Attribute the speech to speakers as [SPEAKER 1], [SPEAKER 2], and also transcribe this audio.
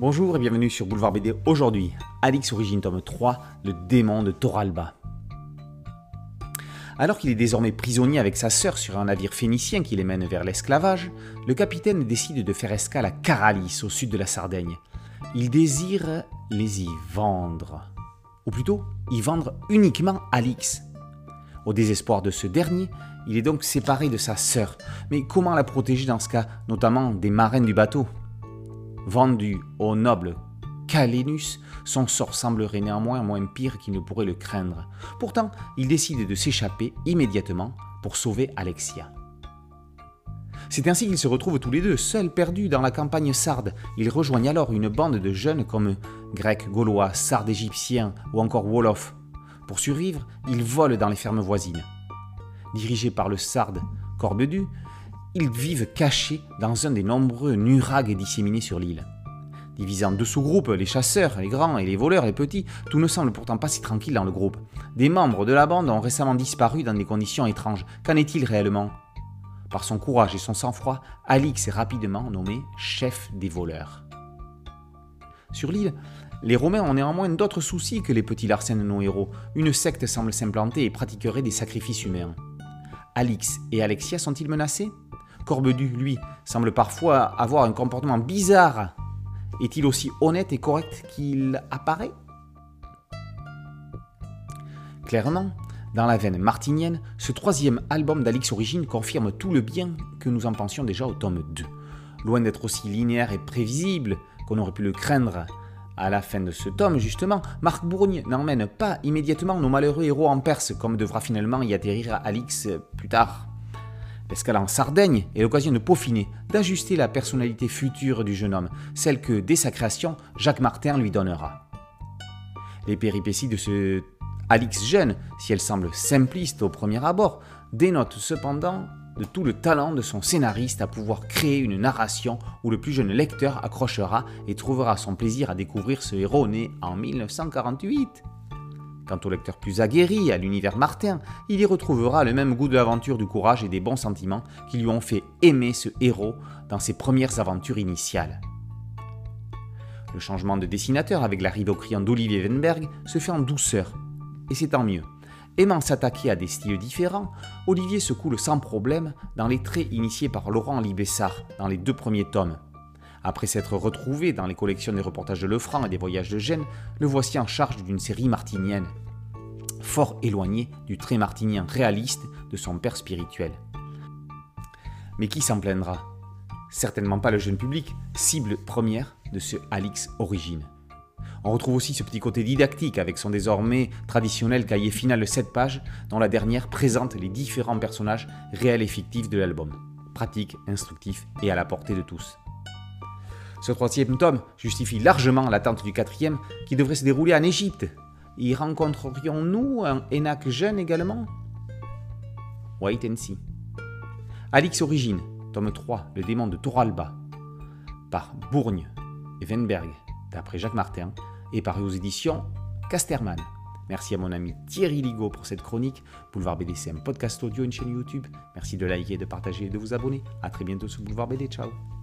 [SPEAKER 1] Bonjour et bienvenue sur Boulevard BD. Aujourd'hui, Alix Origine tome 3, le démon de Toralba. Alors qu'il est désormais prisonnier avec sa sœur sur un navire phénicien qui les mène vers l'esclavage, le capitaine décide de faire escale à Caralis, au sud de la Sardaigne. Il désire les y vendre. Ou plutôt, y vendre uniquement Alix. Au désespoir de ce dernier, il est donc séparé de sa sœur. Mais comment la protéger dans ce cas, notamment des marraines du bateau? Vendu au noble Calenus, son sort semblerait néanmoins moins pire qu'il ne pourrait le craindre. Pourtant, il décide de s'échapper immédiatement pour sauver Alexia. C'est ainsi qu'ils se retrouvent tous les deux, seuls perdus dans la campagne sarde. Ils rejoignent alors une bande de jeunes comme Grecs, Gaulois, Sardes égyptiens ou encore Wolof. Pour survivre, ils volent dans les fermes voisines. Dirigés par le sarde Corbedu, ils vivent cachés dans un des nombreux nurags disséminés sur l'île. Divisés en deux sous-groupes, les chasseurs, les grands et les voleurs, les petits, tout ne semble pourtant pas si tranquille dans le groupe. Des membres de la bande ont récemment disparu dans des conditions étranges. Qu'en est-il réellement? Par son courage et son sang-froid, Alix est rapidement nommé chef des voleurs. Sur l'île, les Romains ont néanmoins d'autres soucis que les petits larcins de nos héros. Une secte semble s'implanter et pratiquerait des sacrifices humains. Alix et Alexia sont-ils menacés? Corbedu, lui, semble parfois avoir un comportement bizarre. Est-il aussi honnête et correct qu'il apparaît? Clairement, dans la veine martinienne, ce troisième album d'Alix Origine confirme tout le bien que nous en pensions déjà au tome 2. Loin d'être aussi linéaire et prévisible qu'on aurait pu le craindre à la fin de ce tome, justement, Marc Bourgne n'emmène pas immédiatement nos malheureux héros en Perse, comme devra finalement y atterrir Alix plus tard. L'escale en Sardaigne est l'occasion de peaufiner, d'ajuster la personnalité future du jeune homme, celle que, dès sa création, Jacques Martin lui donnera. Les péripéties de ce Alix jeune, si elles semblent simplistes au premier abord, dénotent cependant de tout le talent de son scénariste à pouvoir créer une narration où le plus jeune lecteur accrochera et trouvera son plaisir à découvrir ce héros né en 1948. Quant au lecteur plus aguerri à l'univers Martin, il y retrouvera le même goût de l'aventure, du courage et des bons sentiments qui lui ont fait aimer ce héros dans ses premières aventures initiales. Le changement de dessinateur avec l'arrivée au crayon d'Olivier Wenberg se fait en douceur, et c'est tant mieux. Aimant s'attaquer à des styles différents, Olivier se coule sans problème dans les traits initiés par Laurent Libessard dans les deux premiers tomes. Après s'être retrouvé dans les collections des reportages de Lefranc et des voyages de Gênes, le voici en charge d'une série martinienne, fort éloignée du trait martinien réaliste de son père spirituel. Mais qui s'en plaindra? Certainement pas le jeune public, cible première de ce Alix Origine. On retrouve aussi ce petit côté didactique avec son désormais traditionnel cahier final de 7 pages dont la dernière présente les différents personnages réels et fictifs de l'album. Pratique, instructif et à la portée de tous. Ce troisième tome justifie largement l'attente du quatrième qui devrait se dérouler en Égypte. Y rencontrerions-nous un Enoch jeune également? Wait and see. Alix Origine, tome 3, Le démon de Toralba, par Bourgne et Wenberg, d'après Jacques Martin, et paru aux éditions Casterman. Merci à mon ami Thierry Ligo pour cette chronique. Boulevard BD, c'est un podcast audio, une chaîne YouTube. Merci de liker, de partager et de vous abonner. A très bientôt sur Boulevard BD. Ciao